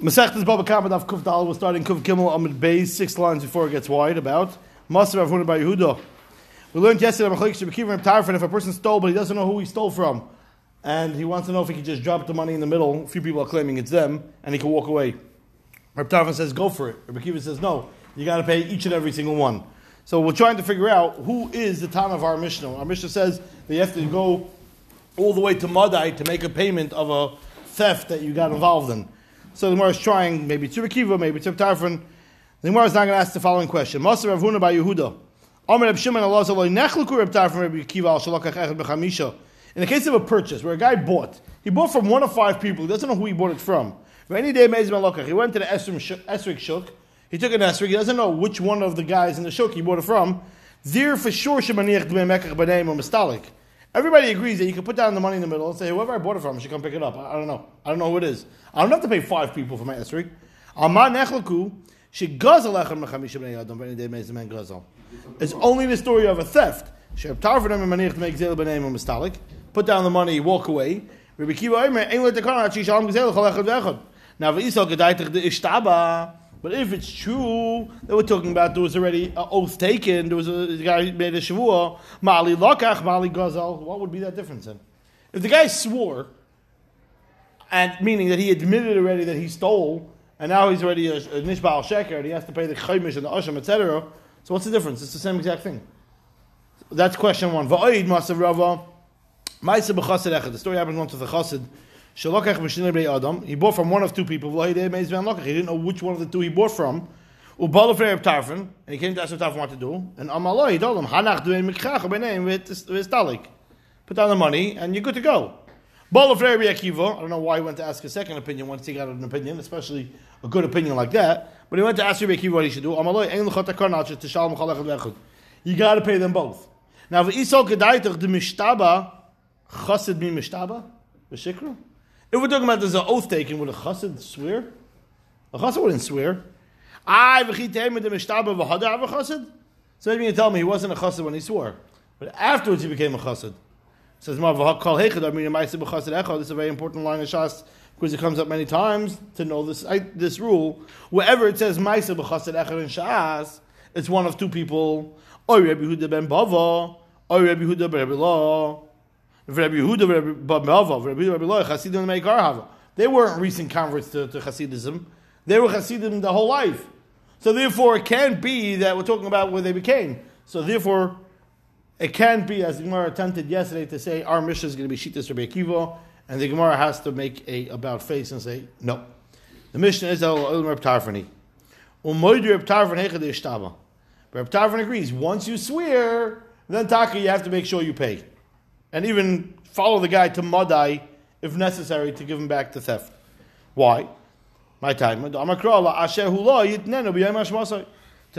Masechtas Baba Kama Daf Kuf Dal was starting Kuf Kimmel Amid Beis, six lines before it gets wide, about Master Rav Huna by Yehuda. We learned yesterday if a person stole but he doesn't know who he stole from and he wants to know if he can just drop the money in the middle, a few people are claiming it's them, and he can walk away. Reb Tarfon says go for it. Reb Akiva says no, you got to pay each and every single one. So we're trying to figure out who is the Tan of our Mishnah. Our Mishnah says that you have to go all the way to Madai to make a payment of a theft that you got involved in. So the Gemara is trying, maybe it's Kiva, maybe Tarfon. The Gemara is not going to ask the following question. Master Rav Huna by Yehuda. Omer Reb Shimon Allah Zaloi Nechluku Reb Tarfon Al Echad B'chamisha. In the case of a purchase, where a guy bought, he bought from one of five people, he doesn't know who he bought it from. Any day He went to the Esrik Shuk, he took an Esrik, he doesn't know which one of the guys in the Shuk he bought it from. There for sure Shemaniach Dmei Mekach B'neim or Mistalik. Everybody agrees that you can put down the money in the middle and say, whoever I bought it from should come pick it up. I, I don't know. I don't know who it is. I don't have to pay five people for my esrik. It's only the story of a theft. Put down the money, walk away. Now, but if it's true that we're talking about there was already an oath taken, there was a, guy made a shavua, mali lokach, mali gazal, what would be that difference then? If the guy swore, and meaning that he admitted already that he stole, and now he's already a, a nishbal sheker, and he has to pay the chaimish and the asham, etc. So what's the difference? It's the same exact thing. That's question one. Va'oid masav rava. The story happens once with the chassid he bought from one of two people. He didn't know which one of the two he bought from. And he came to ask Tarfon what to do. And Amallah, he told him, Hanach doing mikchach with talik. Put down the money and you're good to go. I don't know why he went to ask a second opinion once he got an opinion, especially a good opinion like that. But he went to ask Rabbi Akiva what he should do. You got to pay them both. Now, if Isol Kedaitach the Mishtaba, Chassid mi Mishtaba, B'Shikru. If we're talking about there's an oath taken, would a chassid swear? A chassid wouldn't swear. I v'chitayim the mishtaba a chassid. So maybe you tell me he wasn't a chassid when he swore, but afterwards he became a chassid. Says Mar v'hakol hechad. I mean, ma'aseh b'chassid echad. This is a very important line of shas because it comes up many times to know this this rule. Wherever it says ma'aseh b'chassid echad in shas, it's one of two people. Or Rabbi Huda ben Bava, or Rabbi Huda ben Rabbi Rabbi Yehuda, Rabbi Melva, Rabbi Yehuda, Rabbi Loy, Hasidim Meikar Hava. They weren't recent converts to, to Hasidism. They were Hasidim the whole life. So therefore, it can't be that we're talking about where they became. So therefore, it can't be, as the Gemara attempted yesterday to say, our mission is going to be Shittas Rabbi Akiva, and the Gemara has to make a about face and say, no. The mission is oh, El Reb Tarfani. Umoidu Reb Tarfon Hechad Ishtaba. Reb Tarfon agrees, once you swear, then Taka, you have to make sure you pay and even follow the guy to Madai if necessary to give him back the theft. Why? My time. To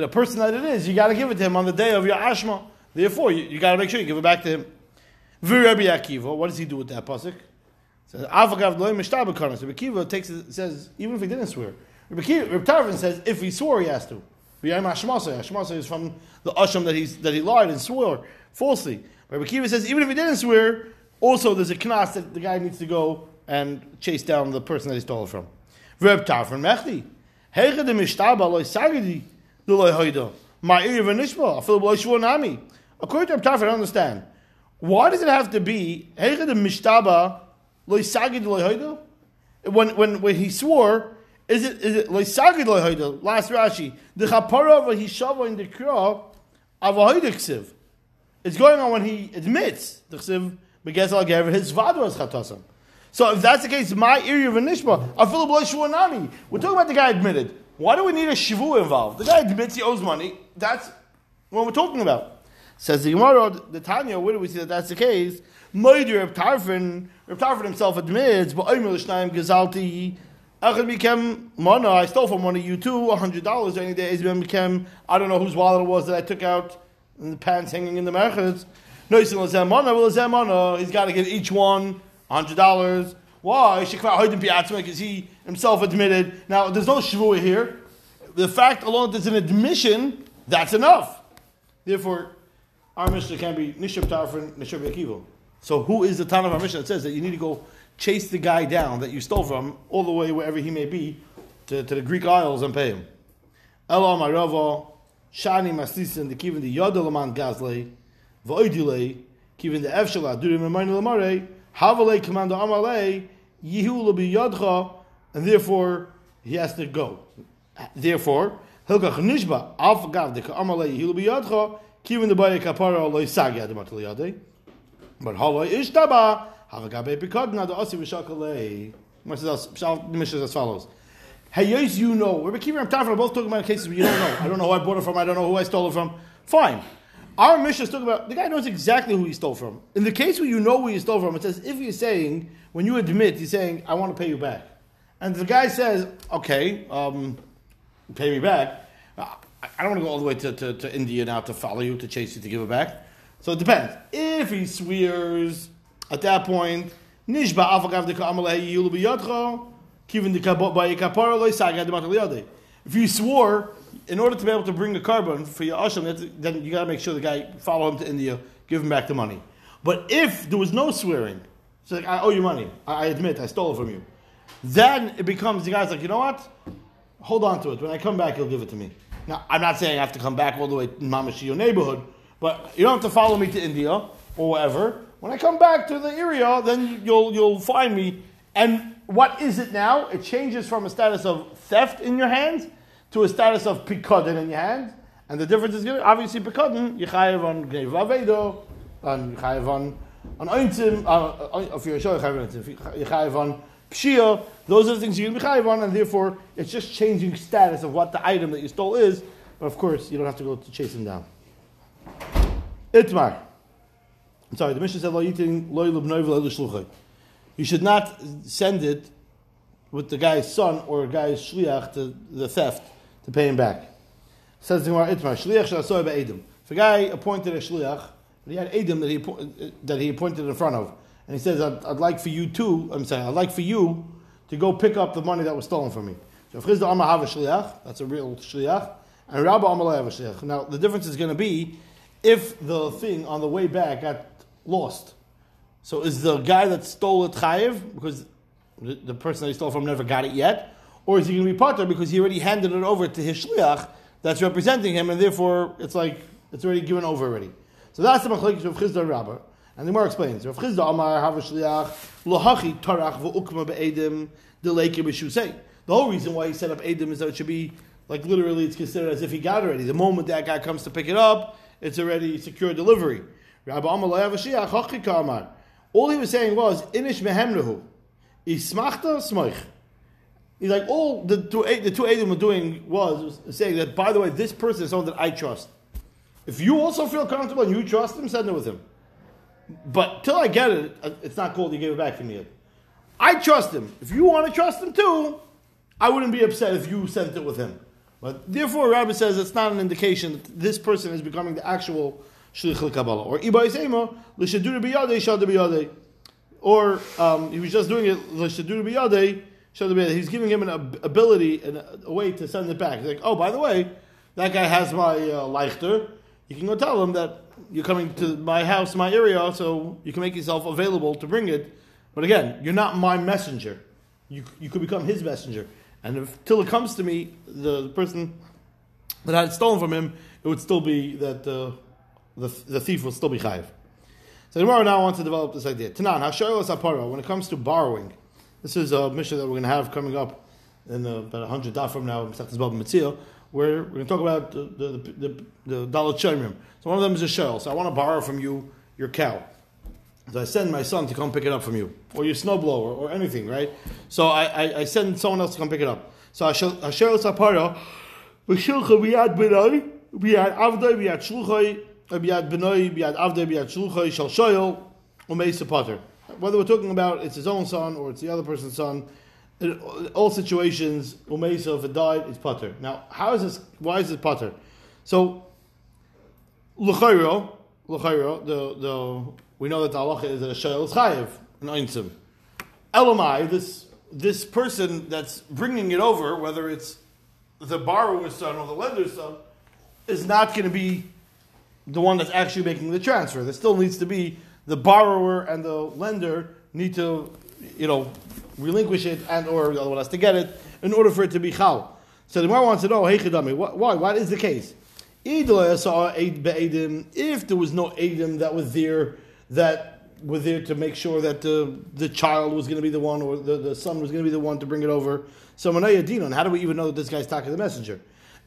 the person that it is, you got to give it to him on the day of your Ashma. Therefore, you, you got to make sure you give it back to him. Akiva, what does he do with that pasuk? Says Rabbi Akiva takes it, says even if he didn't swear. Rabbi Tarfon says if he swore, he has to. Ashmasa is from the asham that he's that he lied and swore falsely. Rabbi Kiva says even if he didn't swear, also there's a knas that the guy needs to go and chase down the person that he stole from. Reb Tarfon Mechti. Heiche de mishtaba loy sagidi the loy hoida. Ma'ir v'nishba afil loy shvur nami. According to Reb Tarfon, I don't understand. Why does it have to be Heiche de mishtaba loy sagidi loy hoida? When, when, when he swore, is it is it loy sagid loy hoida? Last Rashi. The chapara v'hishava in the kra avohidik siv. It's going on when he admits the chsiv begezel gave his father was chatasam. So if that's the case, my area of a nishma, I feel a nami. We're talking about the guy admitted. Why do we need a shivu involved? The guy admits he owes money. That's what we're talking about. Says the Gemara, the Tanya, where do we see that that's the case? Moidir Reb Tarfon, Reb Tarfon himself admits, but Omer L'Shnayim became I stole from one of you too, hundred dollars. Any day, I don't know whose wallet it was that I took out and the pants hanging in the merchets. No, he's Well, he's got to give each one one hundred dollars. Why? Because he himself admitted. Now, there's no shavua here. The fact alone that there's an admission, that's enough. Therefore, our Mishnah can be Nishab Tarfon, Nishab Yakivo. So, who is the Tan of our Mishnah that says that you need to go chase the guy down that you stole from all the way wherever he may be to, to the Greek Isles and pay him. Elo Maravo, Shani Masisin, the Kivin the Yodelaman Gazle, Voidile, Kivin the Efshala, Durim Emmanuel Lamare, Havale Commander Amale, Yehu be Yodcha, and therefore he has to go. Therefore, Hilka Nishba, Alf Gav, the Amale, Yehu be Yodcha, Kivin the Baye Kapara, Loy Sagi Adamat Yade. But Halay Ishtaba, Havagabe Pikadna, the Osi Vishakale. Mishnah as follows. Hey, yes, you know. Rabbi Kiva and Tafra are both talking about cases where you don't know. I don't know who I bought it from. I don't know who I stole it from. Fine. Our Mishnah is talking about the guy knows exactly who he stole from. In the case where you know who he stole from, it says if you're saying when you admit, you're saying I want to pay you back, and the guy says okay, um, pay me back. I don't want to go all the way to, to, to India now to follow you to chase you to give it back. So it depends. If he swears at that point, nishba yulu by kapara If you swore in order to be able to bring the carbon for your asham, then you got to make sure the guy follow him to India, give him back the money. But if there was no swearing, so like, I owe you money, I admit I stole it from you, then it becomes the guy's like, you know what? Hold on to it. When I come back, you'll give it to me. Now, I'm not saying I have to come back all the way to your neighborhood, but you don't have to follow me to India or wherever. When I come back to the area, then you'll you'll find me. And what is it now? It changes from a status of theft in your hands to a status of pikadin in your hands. And the difference is. Obviously, pikadin, yichayev on gneiv avedo, on yichayev on on ointim, if you're a show, yichayev on pshia. Those are the things you can be chayev on, and therefore it's just changing status of what the item that you stole is. But of course, you don't have to go to chase him down. Itmar. I'm sorry, the mission said. You should not send it with the guy's son or a guy's shliach to the theft to pay him back. Says the Itmar, shliach. If a guy appointed a shliach, but he had edim that he, that he appointed in front of, and he says, I'd, I'd, like for you too, I'm saying, I'd like for you to go pick up the money that was stolen from me. So if Chisda shliach, that's a real shliach, and Rabba Amma have a shliach. Now, the difference is going to be if the thing on the way back got lost. So is the guy that stole it chayiv because the, the, person that he stole from never got it yet, or is he going to be potter because he already handed it over to his shliach that's representing him, and therefore it's like it's already given over already. So that's the machlekes of Chisda Rabba. And the more explains. Rav Chisda Amar Hav Shliach Lohachi Tarach VeUkma BeEdim Deleke B'Shusei. The whole reason why he set up Edim is that it should be like literally it's considered as if he got it already. The moment that guy comes to pick it up, it's already secure delivery. All he was saying was, Inish. Ismachta smoich. He's like, all the two, the two Adam were doing was, was saying that, by the way, this person is someone that I trust. If you also feel comfortable and you trust him, send it with him. But till I get it, uh, it's not called you give it back to me. I trust him. If you want to trust him too, I wouldn't be upset if you sent it with him. But therefore, Rabbi says it's not an indication that this person is becoming the actual Or seima l'shadur biyadei shad biyadei. Or um, he was just doing it l'shadur biyadei shad biyadei. He's giving him an ability and a, way to send it back. He's like, oh, by the way, that guy has my uh, leichter. You can go tell him that you're coming to my house, my area, so you can make yourself available to bring it. But again, you're not my messenger. You, you could become his messenger. And if till it comes to me, the person that I had stolen from him, it would still be that uh, the, the thief will still be chayiv. So tomorrow now I want to develop this idea. Tanan, Hashoyos Apara, when it comes to borrowing, this is a mission that we're going to have coming up in uh, about 100 daf from now, where we're going to talk about the, the, the, the. So one of them is a shell. So I want to borrow from you your cow. So I send my son to come pick it up from you, or your snowblower, or anything, right? So I, I, I send someone else to come pick it up. So Hashoyos Apara, V'shilcha b'yad b'nai, b'yad avdai, b'yad shluchai, biad benoi, biad avde, biad shluchay, shal shoyel, umeisa potter. Whether we're talking about it's his own son or it's the other person's son, in all situations, umeisa, if it died, it's potter. Now, how is this, why is it potter? So, l'chayro, l'chayro, the, the, we know that the halacha is that a shoyel is chayiv, an einsim. Elamai, this, this person that's bringing it over, whether it's the borrower's son or the lender's son, is not going to be the one that's actually making the transfer. There still needs to be the borrower and the lender need to, you know, relinquish it and or the other one has to get it. in order for it to be chal. So the Gemara wants to know, hey chidami, why? What is the case? If there was no Adam that was there, that were there to make sure that the, the child was going to be the one, or the, the son was going to be the one to bring it over. So Manayah how do we even know that this guy's talking to the messenger?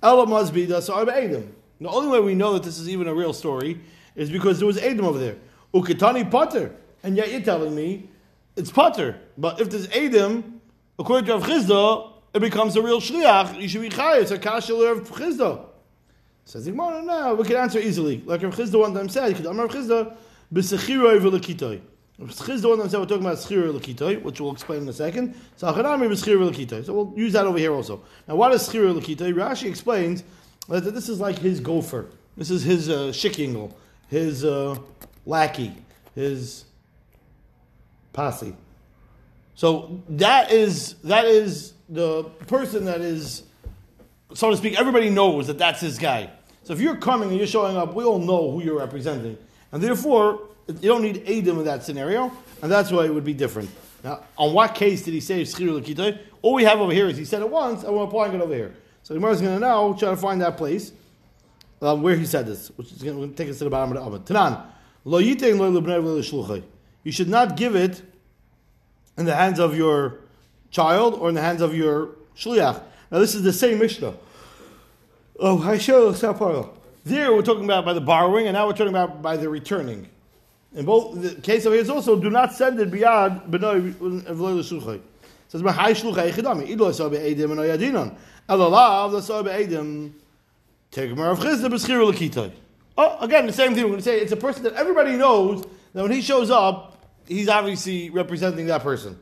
Ella must be the Adam. The only way we know that this is even a real story is because there was Adam over there. Ukitani Potter. And yet you're telling me it's Potter. But if there's Adam, according to Rav Chisda, it becomes a real shliach. You should be chay. It's a kasha of Chisda. Says the Gemara, no, we can answer easily. Like Rav Chisda one time said, Rav Chisda, b'sechiro v'lekitoi. Chisda one time said we're talking about schiro lekitoi, which we'll explain in a second. So achanami b'schiro lekitoi. So we'll use that over here also. Now, what is schiro lekitoi? Rashi explains this is like his gopher. This is his uh, his uh, lackey, his posse. So that is that is the person that is, so to speak. Everybody knows that that's his guy. So if you're coming and you're showing up, we all know who you're representing, and therefore you don't need Adam in that scenario, and that's why it would be different. Now, on what case did he say? All we have over here is he said it once, and we're applying it over here. So Gemara is going to now try to find that place um, where he said this, which is going to take us to the bottom of the oven. Tanan, lo yitein lo You should not give it in the hands of your child or in the hands of your shliach. Now this is the same Mishnah. Oh, Haishel There we're talking about by the borrowing, and now we're talking about by the returning. In both the case of here is also do not send it beyond l'shuchay. Says so of chisda. Oh, again the same thing. We're going to say it's a person that everybody knows that when he shows up, he's obviously representing that person.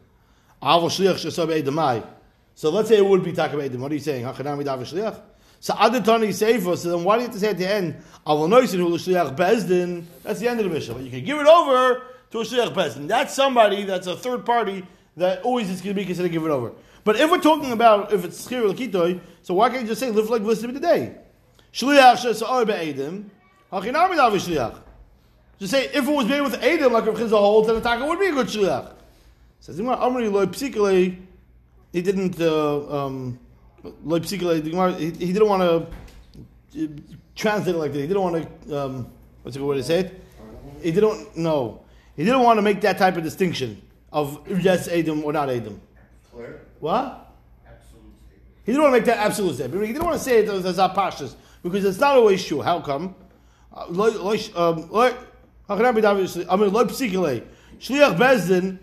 Shliach. So let's say it would be takabedim. What are you saying? Hachanami dav shliach. So adatani seifa. So then why do you have to say at the end bezdin? That's the end of the mission. But you can give it over to a shliach bezdin. That's somebody that's a third party that always is going to be considered give it over. But if we're talking about if it's schir l'kitoi, so why can't you just say live like listen today? Shliach shesar be'edim. Hachanami dav shliach. Just say if it was made with Adam like Rav Chizah holds, then the taka would be a good shliach. Says Amri loy. He didn't uh, um, loy he didn't want to uh, translate it like that. He didn't want to. Um, what's the word to say it? He didn't. know. he didn't want to make that type of distinction of yes Adam or not Adam. Clear. What? Absolute He didn't want to make that absolute statement. He didn't want to say it as apashas because it's not always true. How come? Uh, um, I mean, loy psikale. Shliach bezdin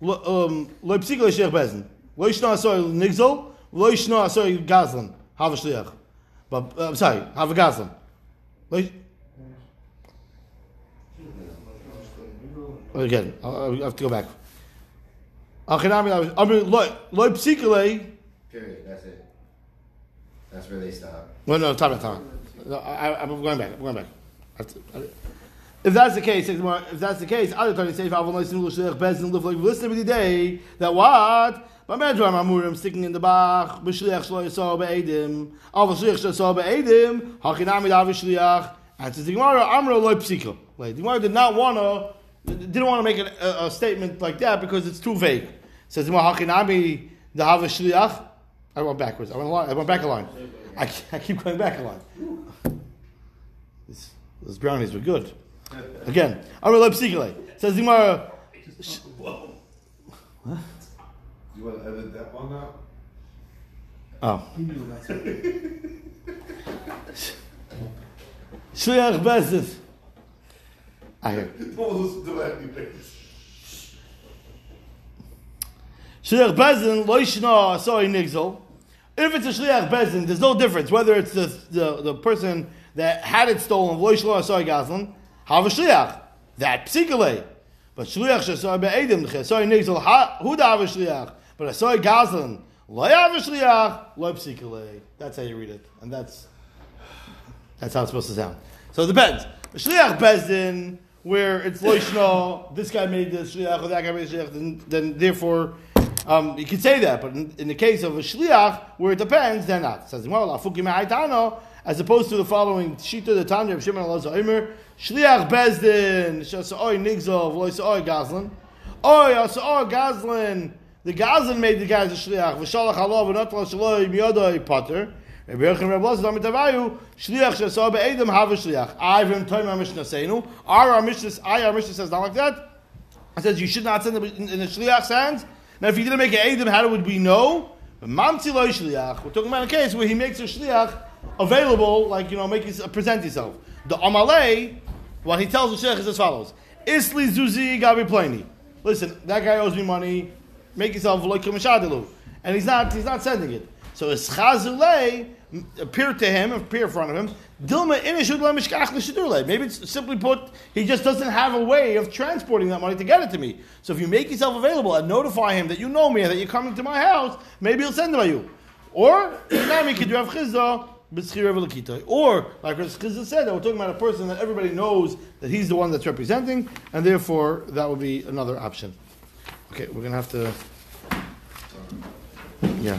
lo psik lo shech bezen lo ishna so nigzol lo ishna so gazlan have a shliach but i'm sorry have a gazlan again i have to go back achinami i mean lo lo psikale period that's it that's where they stop well no time time I, i'm going back i'm going back if that's the case, if that's the case, other times say, "Avon loisin l'shleich bezin live like listen every day." That what? But medram amurim sticking in the bach b'shliach shlo yisol be'edim. Avon shliach shlo be'edim. Hachinami dav shliach. And says the Gemara, Amro loy psiko. Like the Gemara did not want to, didn't want to make a, a, statement like that because it's too vague. Says the Hachinami dav shliach. I went backwards. I went, I went back a line. I, I keep going back a line. This, those brownies were good. Again, Amar Leipzigale. Says Gemara. What? You want to edit that one out? Oh. Shliach Bezes. I hear. Shliach Bezin loishna sorry nigzel. If it's a shliach bezin, there's no difference whether it's the, the, the person that had it stolen loishna sorry gazlan have a shliach. That psikale. But shliach shasoi be'edim, chesoi nigzel, who da have a shliach? But a soy gazlan, lo have a shliach, lo psikale. That's how you read it. And that's, that's how it's supposed to sound. So it depends. Shliach bezdin, where it's loishno, this guy made the shliach, or that guy made the shliach, then, then therefore, um, you could say that, but in, in, the case of a shliach, where it depends, then not. It says, well, as opposed to the following shita the Tanya of Shimon Allah Omer, Shliach Bezdin, Shasa'oi Nigzov, Loisa'oi Gazlan, Oi, Asa'oi Gazlan, The Gazan made the guys a shliach. V'shalach alav v'notel shaloi miyodoi potter. Rabbi Yochanan Rabbi Lazar Damit Avayu shliach shesah be'edem have a shliach. I my Mishnah seinu. Our our Mishnah, I our Mishnah says not like that. It says you should not send it in, in the shliach's hands. Now, if he didn't make an edem, how would we know? We're talking about a case where he makes a shliach available, like you know, make his, present himself. The amalei, what he tells the shliach is as follows: Isli zuzi gabi plani. Listen, that guy owes me money. Make yourself like mishadilu, and he's not. He's not sending it. So it's chazulei appear to him, appear in front of him. Dilma. Maybe it's simply put, he just doesn't have a way of transporting that money to get it to me. So if you make yourself available and notify him that you know me and that you're coming to my house, maybe he'll send it by you. Or or, like Chizah said, that we're talking about a person that everybody knows that he's the one that's representing, and therefore that would be another option. Okay, we're gonna have to. Yeah.